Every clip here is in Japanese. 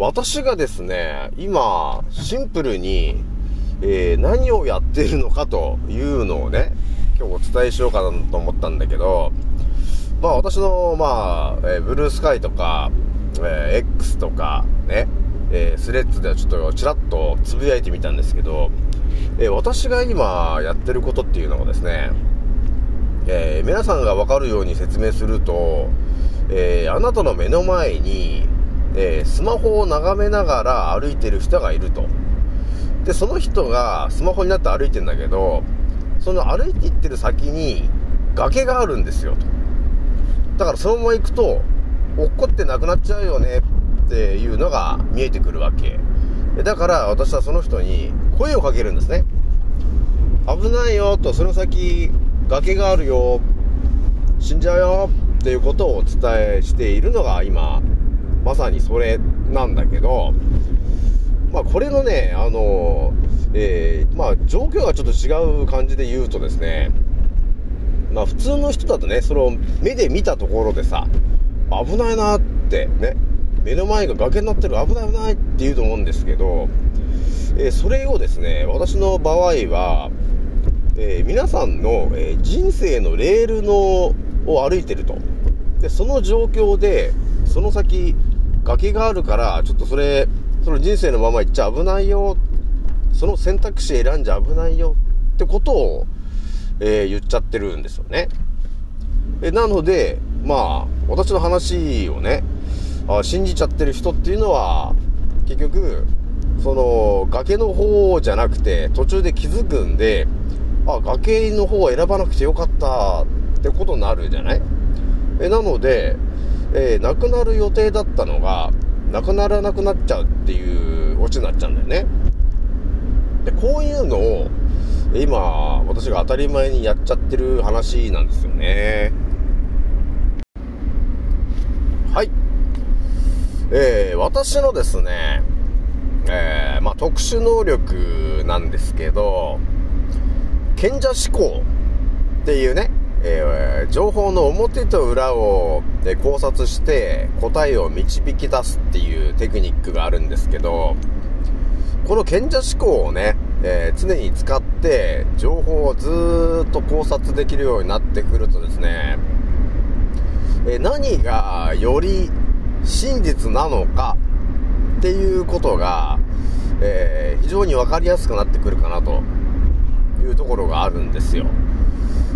私がですね、今、シンプルに、えー、何をやっているのかというのをね、今日お伝えしようかなと思ったんだけど、まあ私の、まあ、えー、ブルースカイとか、えー、X とか、ね、え、スレッズではちょっとちらっとつぶやいてみたんですけど、え、私が今やってることっていうのはですね、え、皆さんがわかるように説明すると、え、あなたの目の前に、えー、スマホを眺めながら歩いてる人がいると。で、その人がスマホになって歩いてんだけど、その歩いていってる先に崖があるんですよと。だからそのまま行くと、落っこってなくなっちゃうよねっていうのが見えてくるわけ。だから私はその人に声をかけるんですね。危ないよと、その先崖があるよ。死んじゃうよっていうことをお伝えしているのが今、まさにそれなんだけど、まあこれのね、あの、えー、まあ状況がちょっと違う感じで言うとですね、まあ普通の人だとね、それを目で見たところでさ、危ないなってね、目の前が崖になってる危ない危ないって言うと思うんですけど、えー、それをですね、私の場合は、えー、皆さんの、え、人生のレールのを歩いてると。で、その状況で、その先、崖があるから、ちょっとそれ、その人生のまま行っちゃ危ないよ。その選択肢選んじゃ危ないよ。ってことを、えー、言っちゃってるんですよね。えなので、まあ、私の話をね、あ信じちゃってる人っていうのは、結局、その、崖の方じゃなくて、途中で気づくんで、あ、崖の方を選ばなくてよかったってことになるじゃない？えなので、えー、亡くなる予定だったのが、なくならなくなっちゃうっていうオチになっちゃうんだよね。で、こういうのを、今、私が当たり前にやっちゃってる話なんですよね。はい。えー、私のですね、えー、まあ、特殊能力なんですけど、賢者思考っていうね、えー、情報の表と裏を、え考察して答えを導き出すっていうテクニックがあるんですけど、この賢者思考をね、えー、常に使って情報をずっと考察できるようになってくるとですね、えー、何がより真実なのかっていうことが、えー、非常にわかりやすくなってくるかなというところがあるんですよ。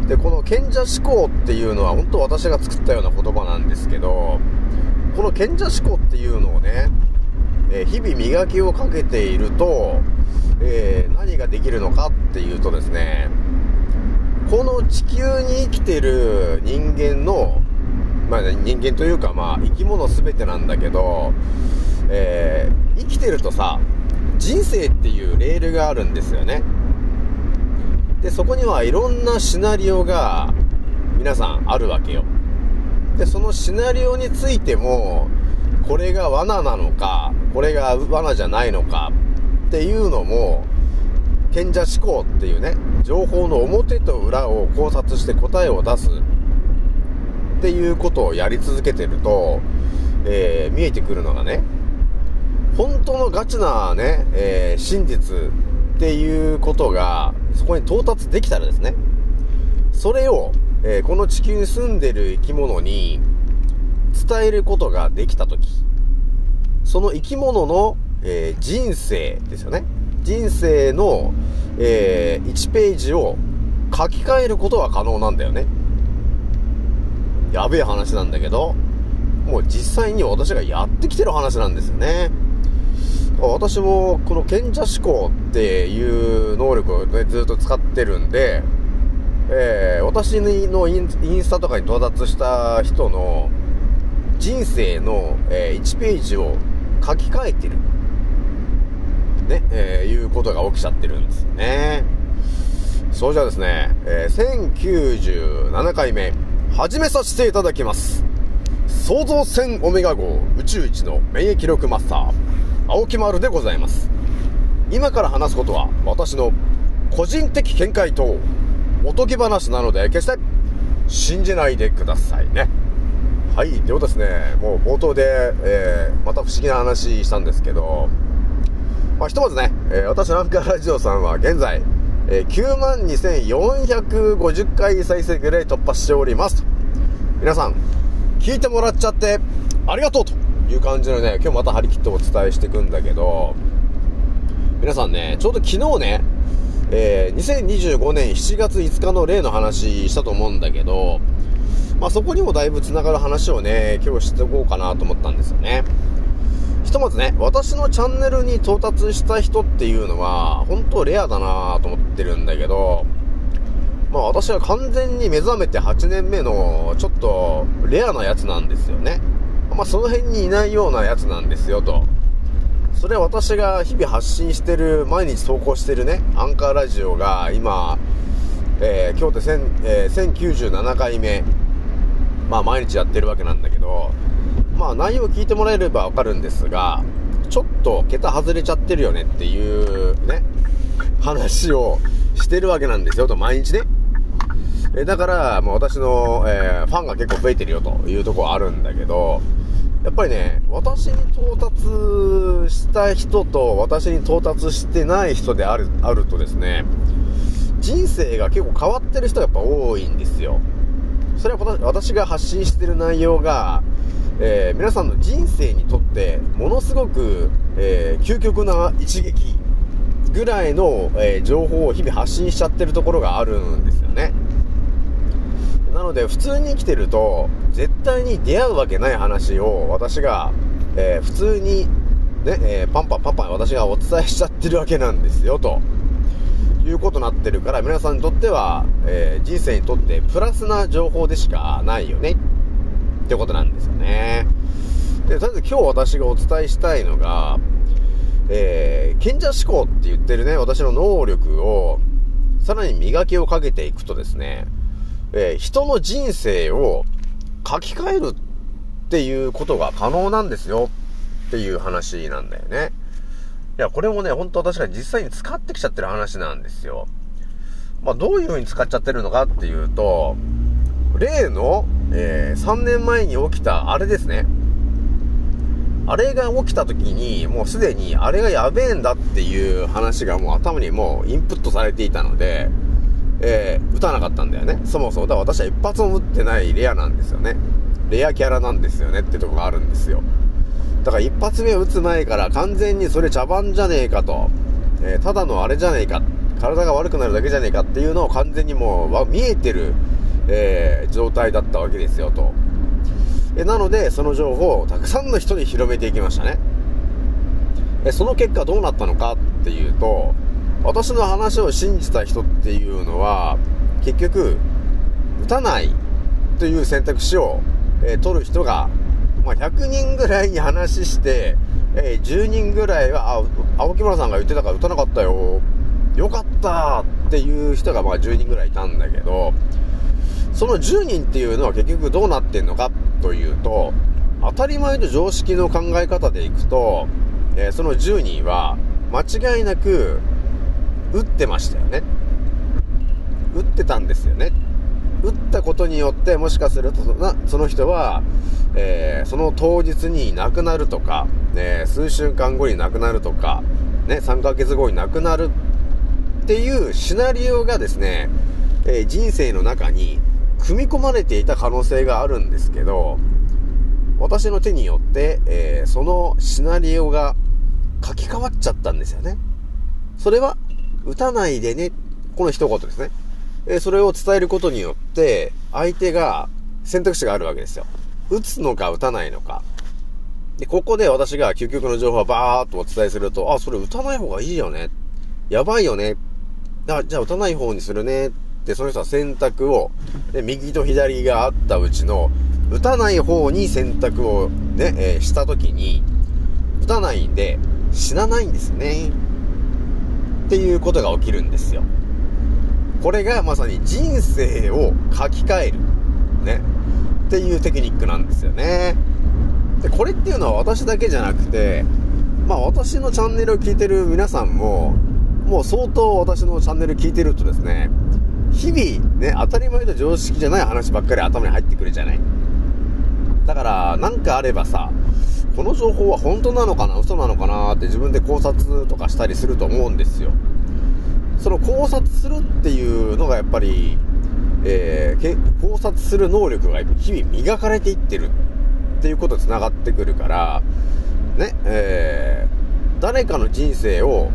で、この賢者思考っていうのは本当私が作ったような言葉なんですけど、この賢者思考っていうのをね、え、日々磨きをかけていると、えー、何ができるのかっていうとですね、この地球に生きてる人間の、まあ、人間というかまあ生き物全てなんだけど、えー、生きてるとさ、人生っていうレールがあるんですよね。で、そこにはいろんなシナリオが皆さんあるわけよ。で、そのシナリオについても、これが罠なのか、これが罠じゃないのかっていうのも、賢者思考っていうね、情報の表と裏を考察して答えを出すっていうことをやり続けてると、えー、見えてくるのがね、本当のガチなね、えー、真実っていうことが、そこに到達できたらですね、それを、えー、この地球に住んでる生き物に伝えることができたとき、その生き物の、えー、人生ですよね。人生の、えー、1ページを書き換えることは可能なんだよね。やべえ話なんだけど、もう実際に私がやってきてる話なんですよね。私もこの賢者思考っていう能力を、ね、ずっと使ってるんで、えー、私のインスタとかに到達した人の人生の、えー、1ページを書き換えてる。ね、えー、いうことが起きちゃってるんですよね。それじゃあですね、えー、1097回目、始めさせていただきます。創造船オメガ号宇宙一の免疫力マスター。青木丸でございます。今から話すことは私の個人的見解とおとぎ話なので決して信じないでくださいね。はい、ではですね、もう冒頭で、えー、また不思議な話したんですけど、まあ、ひとまずね、えー、私のアンカーラジオさんは現在、えー、92,450回再生ぐらい突破しております皆さん、聞いてもらっちゃってありがとうという感じのね、今日また張り切ってお伝えしていくんだけど、皆さんね、ちょうど昨日ね、えー、2025年7月5日の例の話したと思うんだけど、まあ、そこにもだいぶ繋がる話をね、今日しておこうかなと思ったんですよね。ひとまずね、私のチャンネルに到達した人っていうのは、本当レアだなと思ってるんだけど、まあ私は完全に目覚めて8年目の、ちょっとレアなやつなんですよね。まあその辺にいないようなやつなんですよと。それは私が日々発信してる、毎日投稿してるね、アンカーラジオが今、えー、今日で1000、えー、1097回目まあ毎日やってるわけなんだけど、まあ内容聞いてもらえればわかるんですが、ちょっと桁外れちゃってるよねっていうね、話をしてるわけなんですよと、毎日ね。えだから、まあ、私の、えー、ファンが結構増えてるよというところあるんだけど、やっぱりね、私に到達した人と私に到達してない人である、あるとですね、人生が結構変わってる人がやっぱ多いんですよ。それは私が発信してる内容が、えー、皆さんの人生にとってものすごく、えー、究極な一撃ぐらいの、えー、情報を日々発信しちゃってるところがあるんですよね。なので普通に生きてると絶対に出会うわけない話を私が、え普通にね、えパンパンパンパン私がお伝えしちゃってるわけなんですよと。いうことになってるから、皆さんにとっては、えー、人生にとってプラスな情報でしかないよね。ってことなんですよね。で、とりあえず今日私がお伝えしたいのが、えー、賢者思考って言ってるね、私の能力を、さらに磨きをかけていくとですね、えー、人の人生を書き換えるっていうことが可能なんですよっていう話なんだよね。いや、これもね、ほんと私が実際に使ってきちゃってる話なんですよ。まあ、どういう風に使っちゃってるのかっていうと、例の、えー、3年前に起きたあれですね。あれが起きた時に、もうすでにあれがやべえんだっていう話がもう頭にもうインプットされていたので、えー、打たなかったんだよね。そもそも。だから私は一発も打ってないレアなんですよね。レアキャラなんですよねってとこがあるんですよ。だから一発目を打つ前から完全にそれ茶番じゃねえかと、えー、ただのあれじゃねえか、体が悪くなるだけじゃねえかっていうのを完全にもう見えてる、えー、状態だったわけですよと。えなので、その情報をたくさんの人に広めていきましたね。えその結果どうなったのかっていうと、私の話を信じた人っていうのは、結局、打たないという選択肢を、えー、取る人がまあ、100人ぐらいに話して、えー、10人ぐらいは、あ、青木村さんが言ってたから打たなかったよ。よかったっていう人がまあ10人ぐらいいたんだけど、その10人っていうのは結局どうなってんのかというと、当たり前と常識の考え方でいくと、えー、その10人は間違いなく打ってましたよね。打ってたんですよね。打ったことによって、もしかすると、その人は、えー、その当日に亡くなるとか、ね、数週間後に亡くなるとか、ね、3ヶ月後に亡くなるっていうシナリオがですね、えー、人生の中に組み込まれていた可能性があるんですけど、私の手によって、えー、そのシナリオが書き換わっちゃったんですよね。それは、打たないでね、この一言ですね。えそれを伝えることによって、相手が選択肢があるわけですよ。打つのか打たないのか。で、ここで私が究極の情報をバーっとお伝えすると、あ、それ打たない方がいいよね。やばいよね。あ、じゃあ打たない方にするね。って、その人は選択を、で、右と左があったうちの、打たない方に選択をね、えー、したときに、打たないんで、死なないんですね。っていうことが起きるんですよ。これがまさに人生を書き換える。ね。っていうテクニックなんですよね。で、これっていうのは私だけじゃなくて、まあ私のチャンネルを聞いてる皆さんも、もう相当私のチャンネル聞いてるとですね、日々ね、当たり前と常識じゃない話ばっかり頭に入ってくるじゃない。だから、なんかあればさ、この情報は本当なのかな？嘘なのかな？って自分で考察とかしたりすると思うんですよ。その考察するっていうのがやっぱり、えー、考察する能力が日々磨かれていってるっていうことに繋がってくるから、ね、えー、誰かの人生を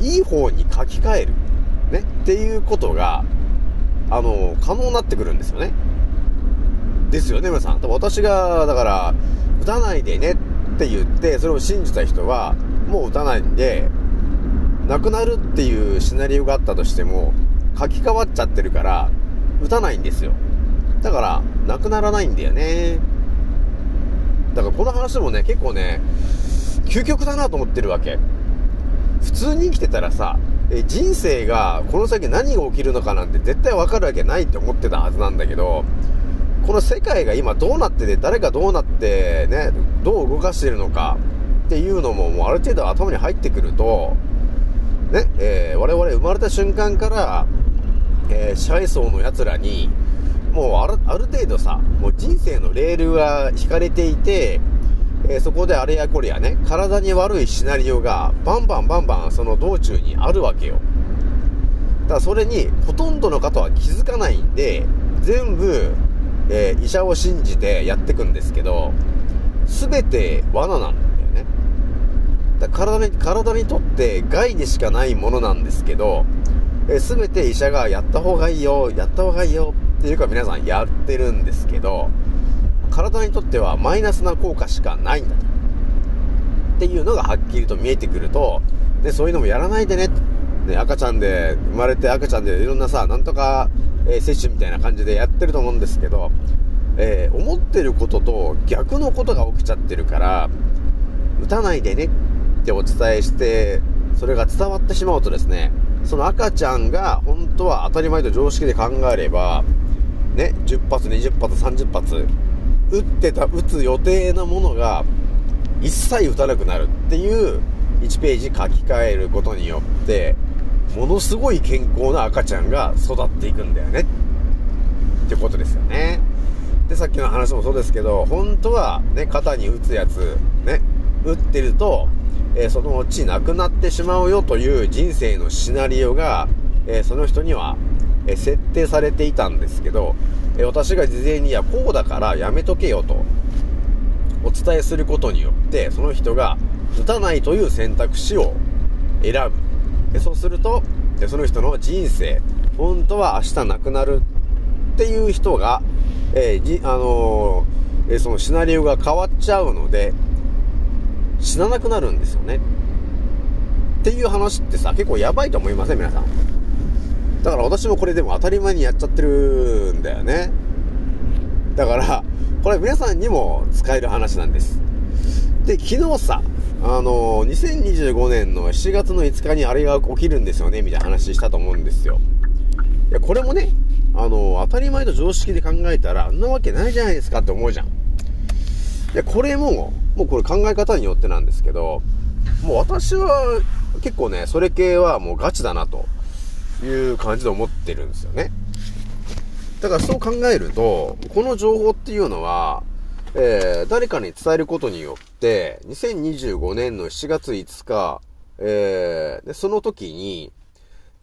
いい方に書き換える、ね、っていうことが、あの、可能になってくるんですよね。ですよね、皆さん。私が、だから、打たないでねって言って、それを信じた人は、もう打たないんで、亡くなるっていうシナリオがあったとしても、書き換わっちゃってるから、打たないんですよ。だから、亡くならないんだよね。だからこの話もね、結構ね、究極だなと思ってるわけ。普通に生きてたらさ、人生がこの先何が起きるのかなんて絶対わかるわけないって思ってたはずなんだけど、この世界が今どうなってて、誰がどうなってね、どう動かしてるのかっていうのももうある程度頭に入ってくると、ね、えー、我々生まれた瞬間から、えー、支配層の奴らに、もうあるある程度さ、もう人生のレールが引かれていて、えー、そこであれやこれやね、体に悪いシナリオがバンバンバンバンその道中にあるわけよ。だからそれにほとんどの方は気づかないんで、全部、え、医者を信じてやってくんですけど、すべて罠なんだよね。だ体に、体にとって害でしかないものなんですけど、え、全て医者がやった方がいいよ、やった方がいいよっていうか皆さんやってるんですけど、体にとってはマイナスな効果しかないんだ。っていうのがはっきりと見えてくると、で、そういうのもやらないでね。ね、赤ちゃんで、生まれて赤ちゃんでいろんなさ、なんとか、えー、接種みたいな感じでやってると思うんですけど、えー、思ってることと逆のことが起きちゃってるから、打たないでねってお伝えして、それが伝わってしまうとですね、その赤ちゃんが本当は当たり前と常識で考えれば、ね、10発、20発、30発、打ってた、打つ予定なものが、一切打たなくなるっていう1ページ書き換えることによって、ものすごい健康な赤ちゃんが育っていくんだよね。ってことですよね。で、さっきの話もそうですけど、本当はね、肩に打つやつ、ね、打ってると、えー、そのうち亡くなってしまうよという人生のシナリオが、えー、その人には、えー、設定されていたんですけど、え私が事前に、いや、こうだからやめとけよと、お伝えすることによって、その人が打たないという選択肢を選ぶ。でそうすると、でその人の人生、本当は明日亡くなるっていう人が、えー、あのー、そのシナリオが変わっちゃうので、死ななくなるんですよね。っていう話ってさ、結構やばいと思いません？皆さん。だから私もこれでも当たり前にやっちゃってるんだよね。だから、これ皆さんにも使える話なんです。で、昨日さ、あの2025年の7月の5日にあれが起きるんですよね、みたいな話したと思うんですよ。いや、これもね、あの当たり前と常識で考えたら、あんなわけないじゃないですかって思うじゃん。いや、これも、もうこれ考え方によってなんですけど、もう私は結構ね、それ系はもうガチだなという感じで思ってるんですよね。だからそう考えると、この情報っていうのは、えー、誰かに伝えることによって、2025年の7月5日、えー、でその時に、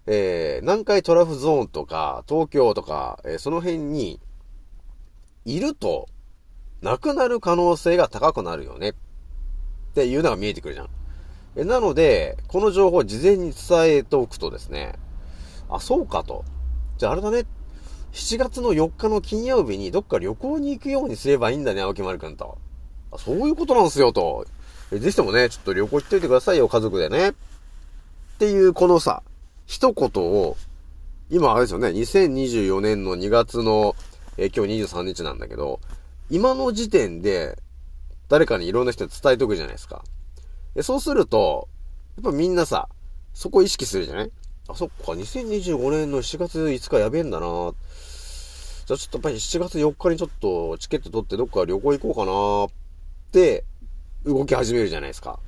えー、南海トラフゾーンとか、東京とか、えー、その辺に、いると、亡くなる可能性が高くなるよね。っていうのが見えてくるじゃん。えなので、この情報を事前に伝えておくとですね、あ、そうかと。じゃああれだね。7月の4日の金曜日にどっか旅行に行くようにすればいいんだね、青木丸くんと。あそういうことなんすよ、と。えぜひともね、ちょっと旅行行っといてくださいよ、家族でね。っていうこのさ、一言を、今あれですよね、2024年の2月の、え今日23日なんだけど、今の時点で、誰かにいろんな人に伝えとくじゃないですか。でそうすると、やっぱみんなさ、そこ意識するじゃない？あ、そっか、2025年の7月5日やべえんだなじゃあちょっとやっぱり7月4日にちょっとチケット取ってどっか旅行行こうかなって、動き始めるじゃないですか。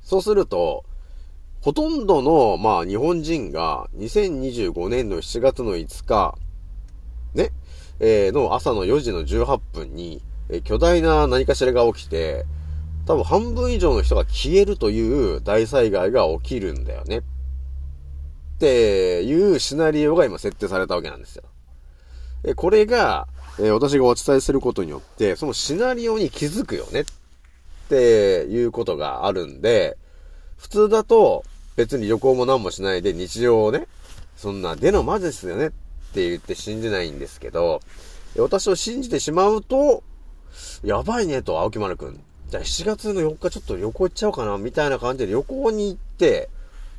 そうすると、ほとんどの、まあ、日本人が2025年の7月の5日、ね、えー、の朝の4時の18分に、え巨大な何かしらが起きて、多分半分以上の人が消えるという大災害が起きるんだよね。っていうシナリオが今設定されたわけなんですよ。えこれが、え私がお伝えすることによって、そのシナリオに気づくよねっていうことがあるんで、普通だと別に旅行も何もしないで日常をね、そんな出のマジですよねって言って信じないんですけど、私を信じてしまうと、やばいねと、青木丸くん。じゃあ7月の4日ちょっと旅行行っちゃおうかな、みたいな感じで旅行に行って、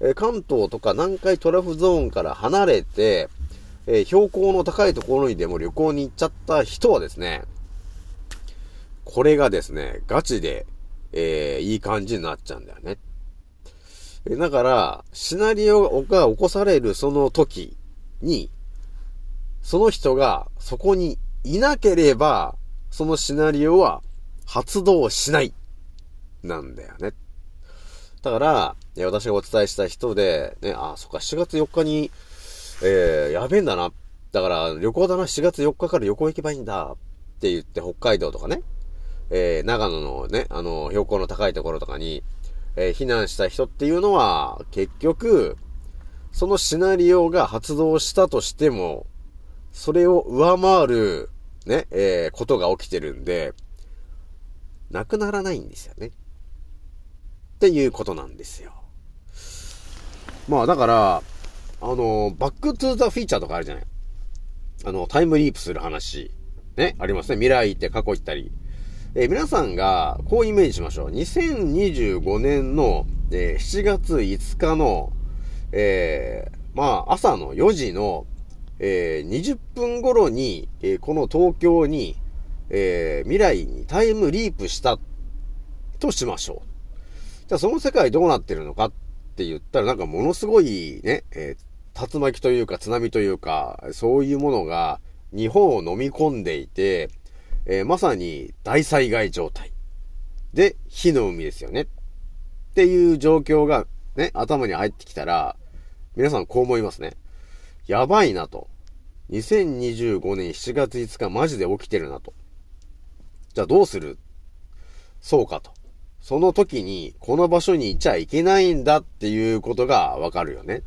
え関東とか南海トラフゾーンから離れて、え標高の高いところにでも旅行に行っちゃった人はですね、これがですね、ガチで、えー、いい感じになっちゃうんだよね。だから、シナリオが起こされるその時に、その人がそこにいなければ、そのシナリオは発動しない。なんだよね。だから、私がお伝えした人で、ね、あ、そっか、7月4日に、えー、やべえんだな。だから、旅行だな、7月4日から旅行行けばいいんだ。って言って、北海道とかね、えー、長野のね、あの、標高の高いところとかに、えー、避難した人っていうのは、結局、そのシナリオが発動したとしても、それを上回る、ね、えー、ことが起きてるんで、なくならないんですよね。っていうことなんですよ。まあだから、あの、バックトゥーザフィーチャーとかあるじゃない。あの、タイムリープする話。ね、ありますね。未来行って過去行ったり。えー、皆さんが、こうイメージしましょう。2025年の、えー、7月5日の、えー、まあ、朝の4時の、えー、20分頃に、えー、この東京に、えー、未来にタイムリープしたとしましょう。じゃあその世界どうなってるのかっって言ったらなんかものすごいね、えー、竜巻というか津波というか、そういうものが日本を飲み込んでいて、えー、まさに大災害状態。で、火の海ですよね。っていう状況がね、頭に入ってきたら、皆さんこう思いますね。やばいなと。2025年7月5日マジで起きてるなと。じゃあどうする？そうかと。その時に、この場所にいちゃいけないんだっていうことがわかるよね。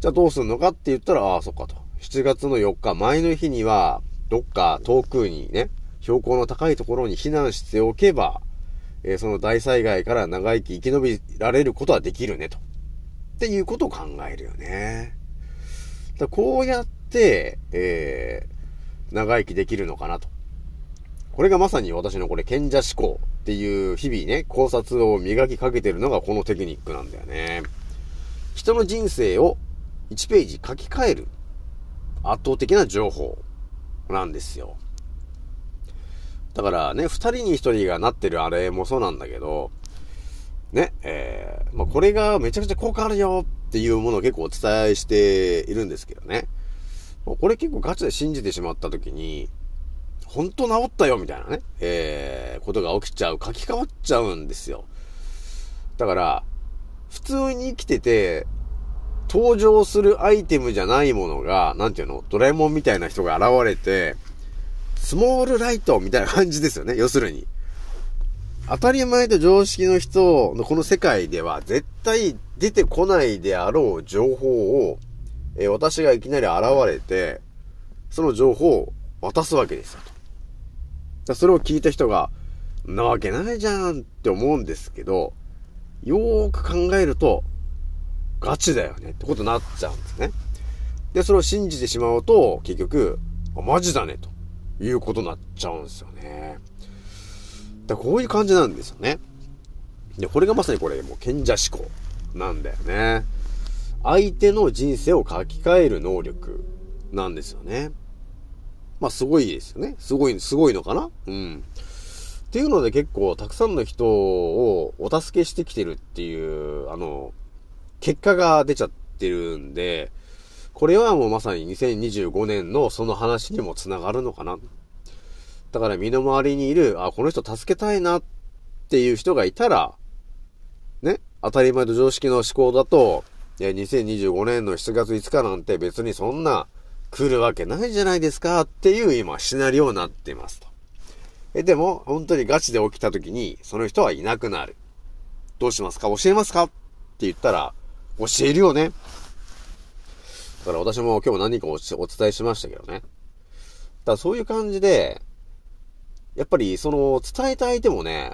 じゃあどうするのかって言ったら、ああ、そっかと。7月の4日、前の日には、どっか遠くにね、標高の高いところに避難しておけば、えー、その大災害から長生き生き延びられることはできるねと。っていうことを考えるよね。だこうやって、えー、長生きできるのかなと。これがまさに私のこれ賢者思考っていう日々ね、考察を磨きかけてるのがこのテクニックなんだよね。人の人生を1ページ書き換える圧倒的な情報なんですよ。だからね、二人に一人がなってるあれもそうなんだけど、ね、えー、まあ、これがめちゃくちゃ効果あるよっていうものを結構お伝えしているんですけどね。これ結構ガチで信じてしまった時に、本当治ったよみたいなね、えー、ことが起きちゃう、書き換わっちゃうんですよ。だから、普通に生きてて、登場するアイテムじゃないものが、なんていうの？ドラえもんみたいな人が現れて、スモールライトみたいな感じですよね。要するに。当たり前と常識の人のこの世界では絶対出てこないであろう情報を、えー、私がいきなり現れて、その情報を渡すわけですよ。だそれを聞いた人が、なわけないじゃんって思うんですけど、よーく考えると、ガチだよねってことになっちゃうんですね。で、それを信じてしまうと、結局、マジだね、ということになっちゃうんですよね。だこういう感じなんですよね。で、これがまさにこれ、もう賢者思考なんだよね。相手の人生を書き換える能力なんですよね。まあ、すごいですよね。すごい、すごいのかな？うん。っていうので結構たくさんの人をお助けしてきてるっていう、あの、結果が出ちゃってるんで、これはもうまさに2025年のその話にもつながるのかな。だから身の回りにいる、あ、この人助けたいなっていう人がいたら、ね、当たり前と常識の思考だと、2025年の7月5日なんて別にそんな来るわけないじゃないですかっていう今シナリオになってますと。え、でも、本当にガチで起きた時に、その人はいなくなる。どうしますか？教えますか？って言ったら、教えるよね。だから私も今日何かお伝えしましたけどね。だからそういう感じで、やっぱりその伝えた相手もね、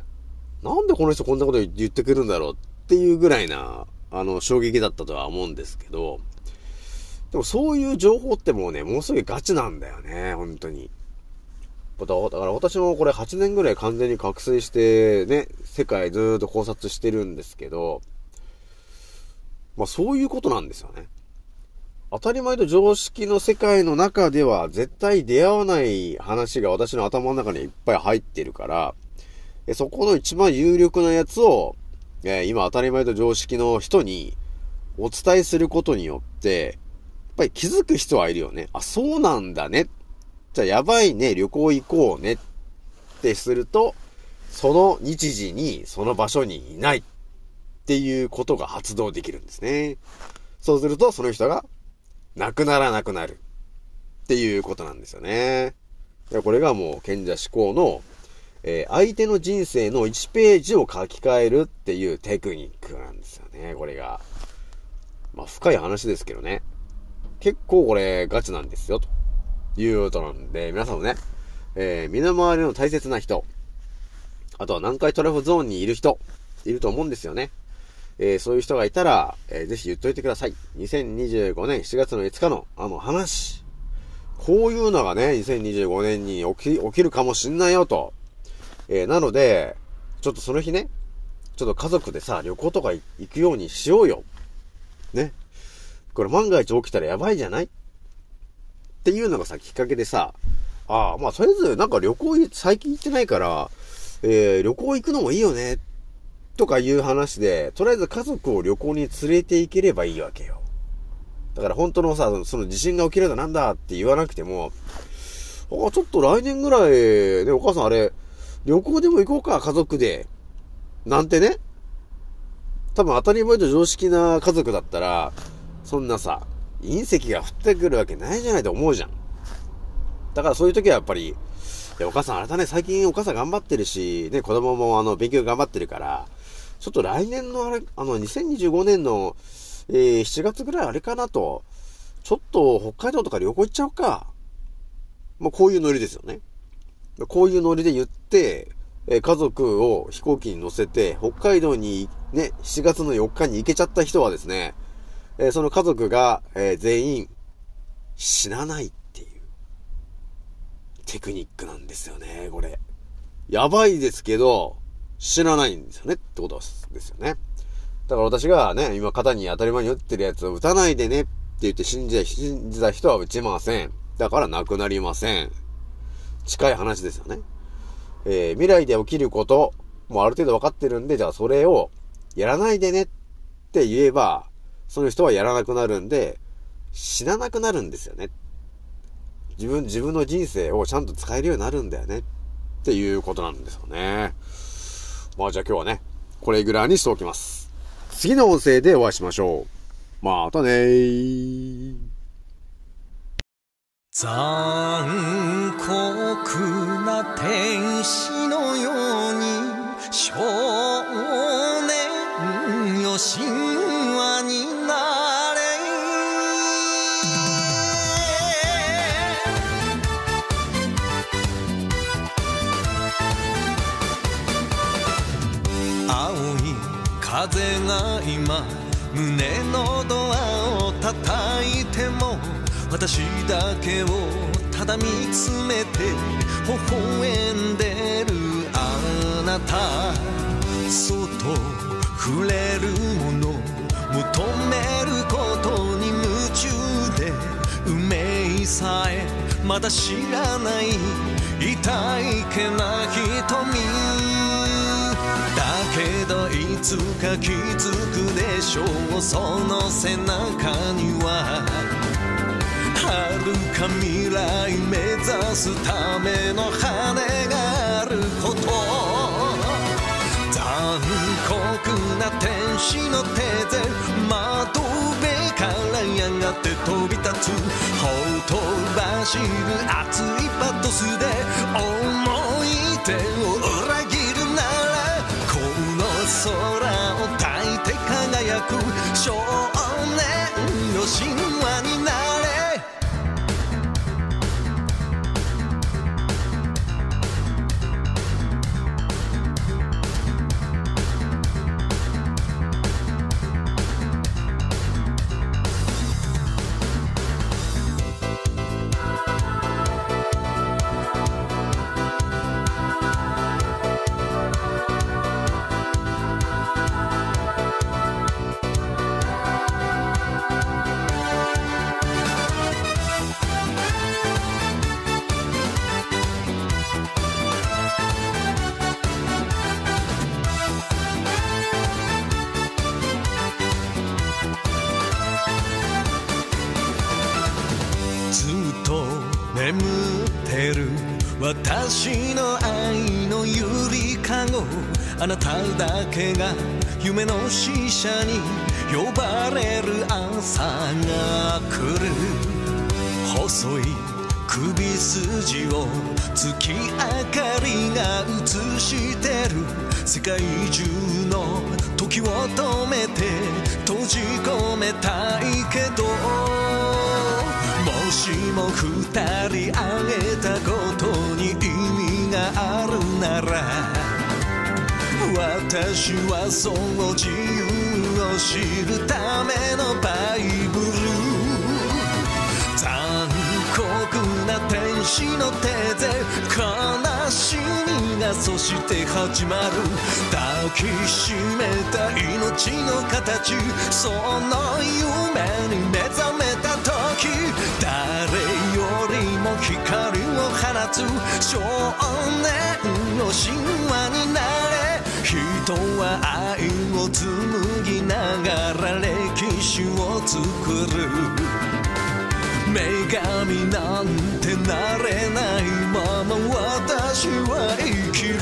なんでこの人こんなこと言ってくるんだろうっていうぐらいな、あの、衝撃だったとは思うんですけど、でもそういう情報ってもうね、もうすぐガチなんだよね、本当に。だから私もこれ8年ぐらい完全に覚醒してね、世界ずっと考察してるんですけど、まあそういうことなんですよね。当たり前と常識の世界の中では絶対出会わない話が私の頭の中にいっぱい入ってるから、そこの一番有力なやつを、え今当たり前と常識の人にお伝えすることによって、ぱり気づく人はいるよね。あ、そうなんだね。じゃあやばいね、旅行行こうねってすると、その日時にその場所にいないっていうことが発動できるんですね。そうすると、その人がなくならなくなる。っていうことなんですよね。これがもう賢者思考の、えー、相手の人生の1ページを書き換えるっていうテクニックなんですよね、これが。まあ、深い話ですけどね。結構これガチなんですよ、ということなんで、皆さんもね、えー、身の回りの大切な人、あとは南海トラフゾーンにいる人、いると思うんですよね。えー、そういう人がいたら、えー、ぜひ言っといてください。2025年7月の5日のあの話。こういうのがね、2025年に起き、起きるかもしんないよと。えー、なので、ちょっとその日ね、ちょっと家族でさ、旅行とか行くようにしようよ。ね。これ万が一起きたらやばいじゃない？っていうのがさ、きっかけでさ、ああ、まあ、とりあえず、なんか旅行、最近行ってないから、えー、旅行行くのもいいよねとかいう話で、とりあえず家族を旅行に連れて行ければいいわけよ。だから本当のさ、その地震が起きるだなんだって言わなくても、あ、ちょっと来年ぐらい、ね、お母さんあれ、旅行でも行こうか、家族で。なんてね。多分当たり前と常識な家族だったら、そんなさ、隕石が降ってくるわけないじゃないと思うじゃん。だからそういう時はやっぱり、お母さんあれだね、最近お母さん頑張ってるし、ね、子供もあの、勉強頑張ってるから、ちょっと来年のあれ、あの、2025年の、えー、7月ぐらいあれかなと、ちょっと北海道とか旅行行っちゃおうか。まあ、こういうノリですよね。こういうノリで言って、え家族を飛行機に乗せて、北海道にね、7月の4日に行けちゃった人はですね、えその家族が、え全員死なないっていうテクニックなんですよね、これ。やばいですけど、知らないんですよねってことですよね。だから私がね、今肩に当たり前に打ってるやつを打たないでねって言って信じ、信じた人は打ちません。だからなくなりません。近い話ですよね。えー、未来で起きること、もある程度分かってるんで、じゃあそれをやらないでねって言えば、その人はやらなくなるんで、死ななくなるんですよね。自分、自分の人生をちゃんと使えるようになるんだよね。っていうことなんですよね。まあじゃあ今日はね、これぐらいにしておきます。次の音声でお会いしましょう。またねー。残酷な天使のように少年よ風が今胸のドアを叩いても私だけをただ見つめて微笑んでるあなた。そっと触れるもの求めることに夢中で運命さえまだ知らない痛いけな瞳。けどいつか気づくでしょう。その背中には遥か未来目指すための羽があること。残酷な天使の手で窓辺からやがて飛び立つほとばしる熱いパトスで思い手を裏切る。空を抱いて輝く少年よ神話。夢の使者に呼ばれる朝が来る細い首筋を月明かりが映してる世界中の時を止めて閉じ込めたいけどもしも二人会えたことに意味があるなら私はその自由を知るためのバイブル残酷な天使の手で悲しみがそして始まる。抱きしめた命の形その夢に目覚めた時誰よりも光を放つ。少年の神話になれ人は愛を紡ぎながら歴史を作る。女神なんてなれないまま私は生きる。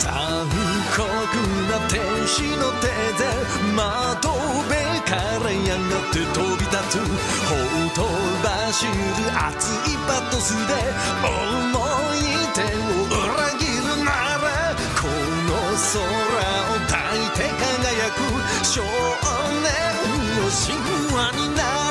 残酷な天使の手で窓辺からやがって飛び立つ。ほとばしる熱いパトスで思い出を空を抱いて輝く少年の神話になる。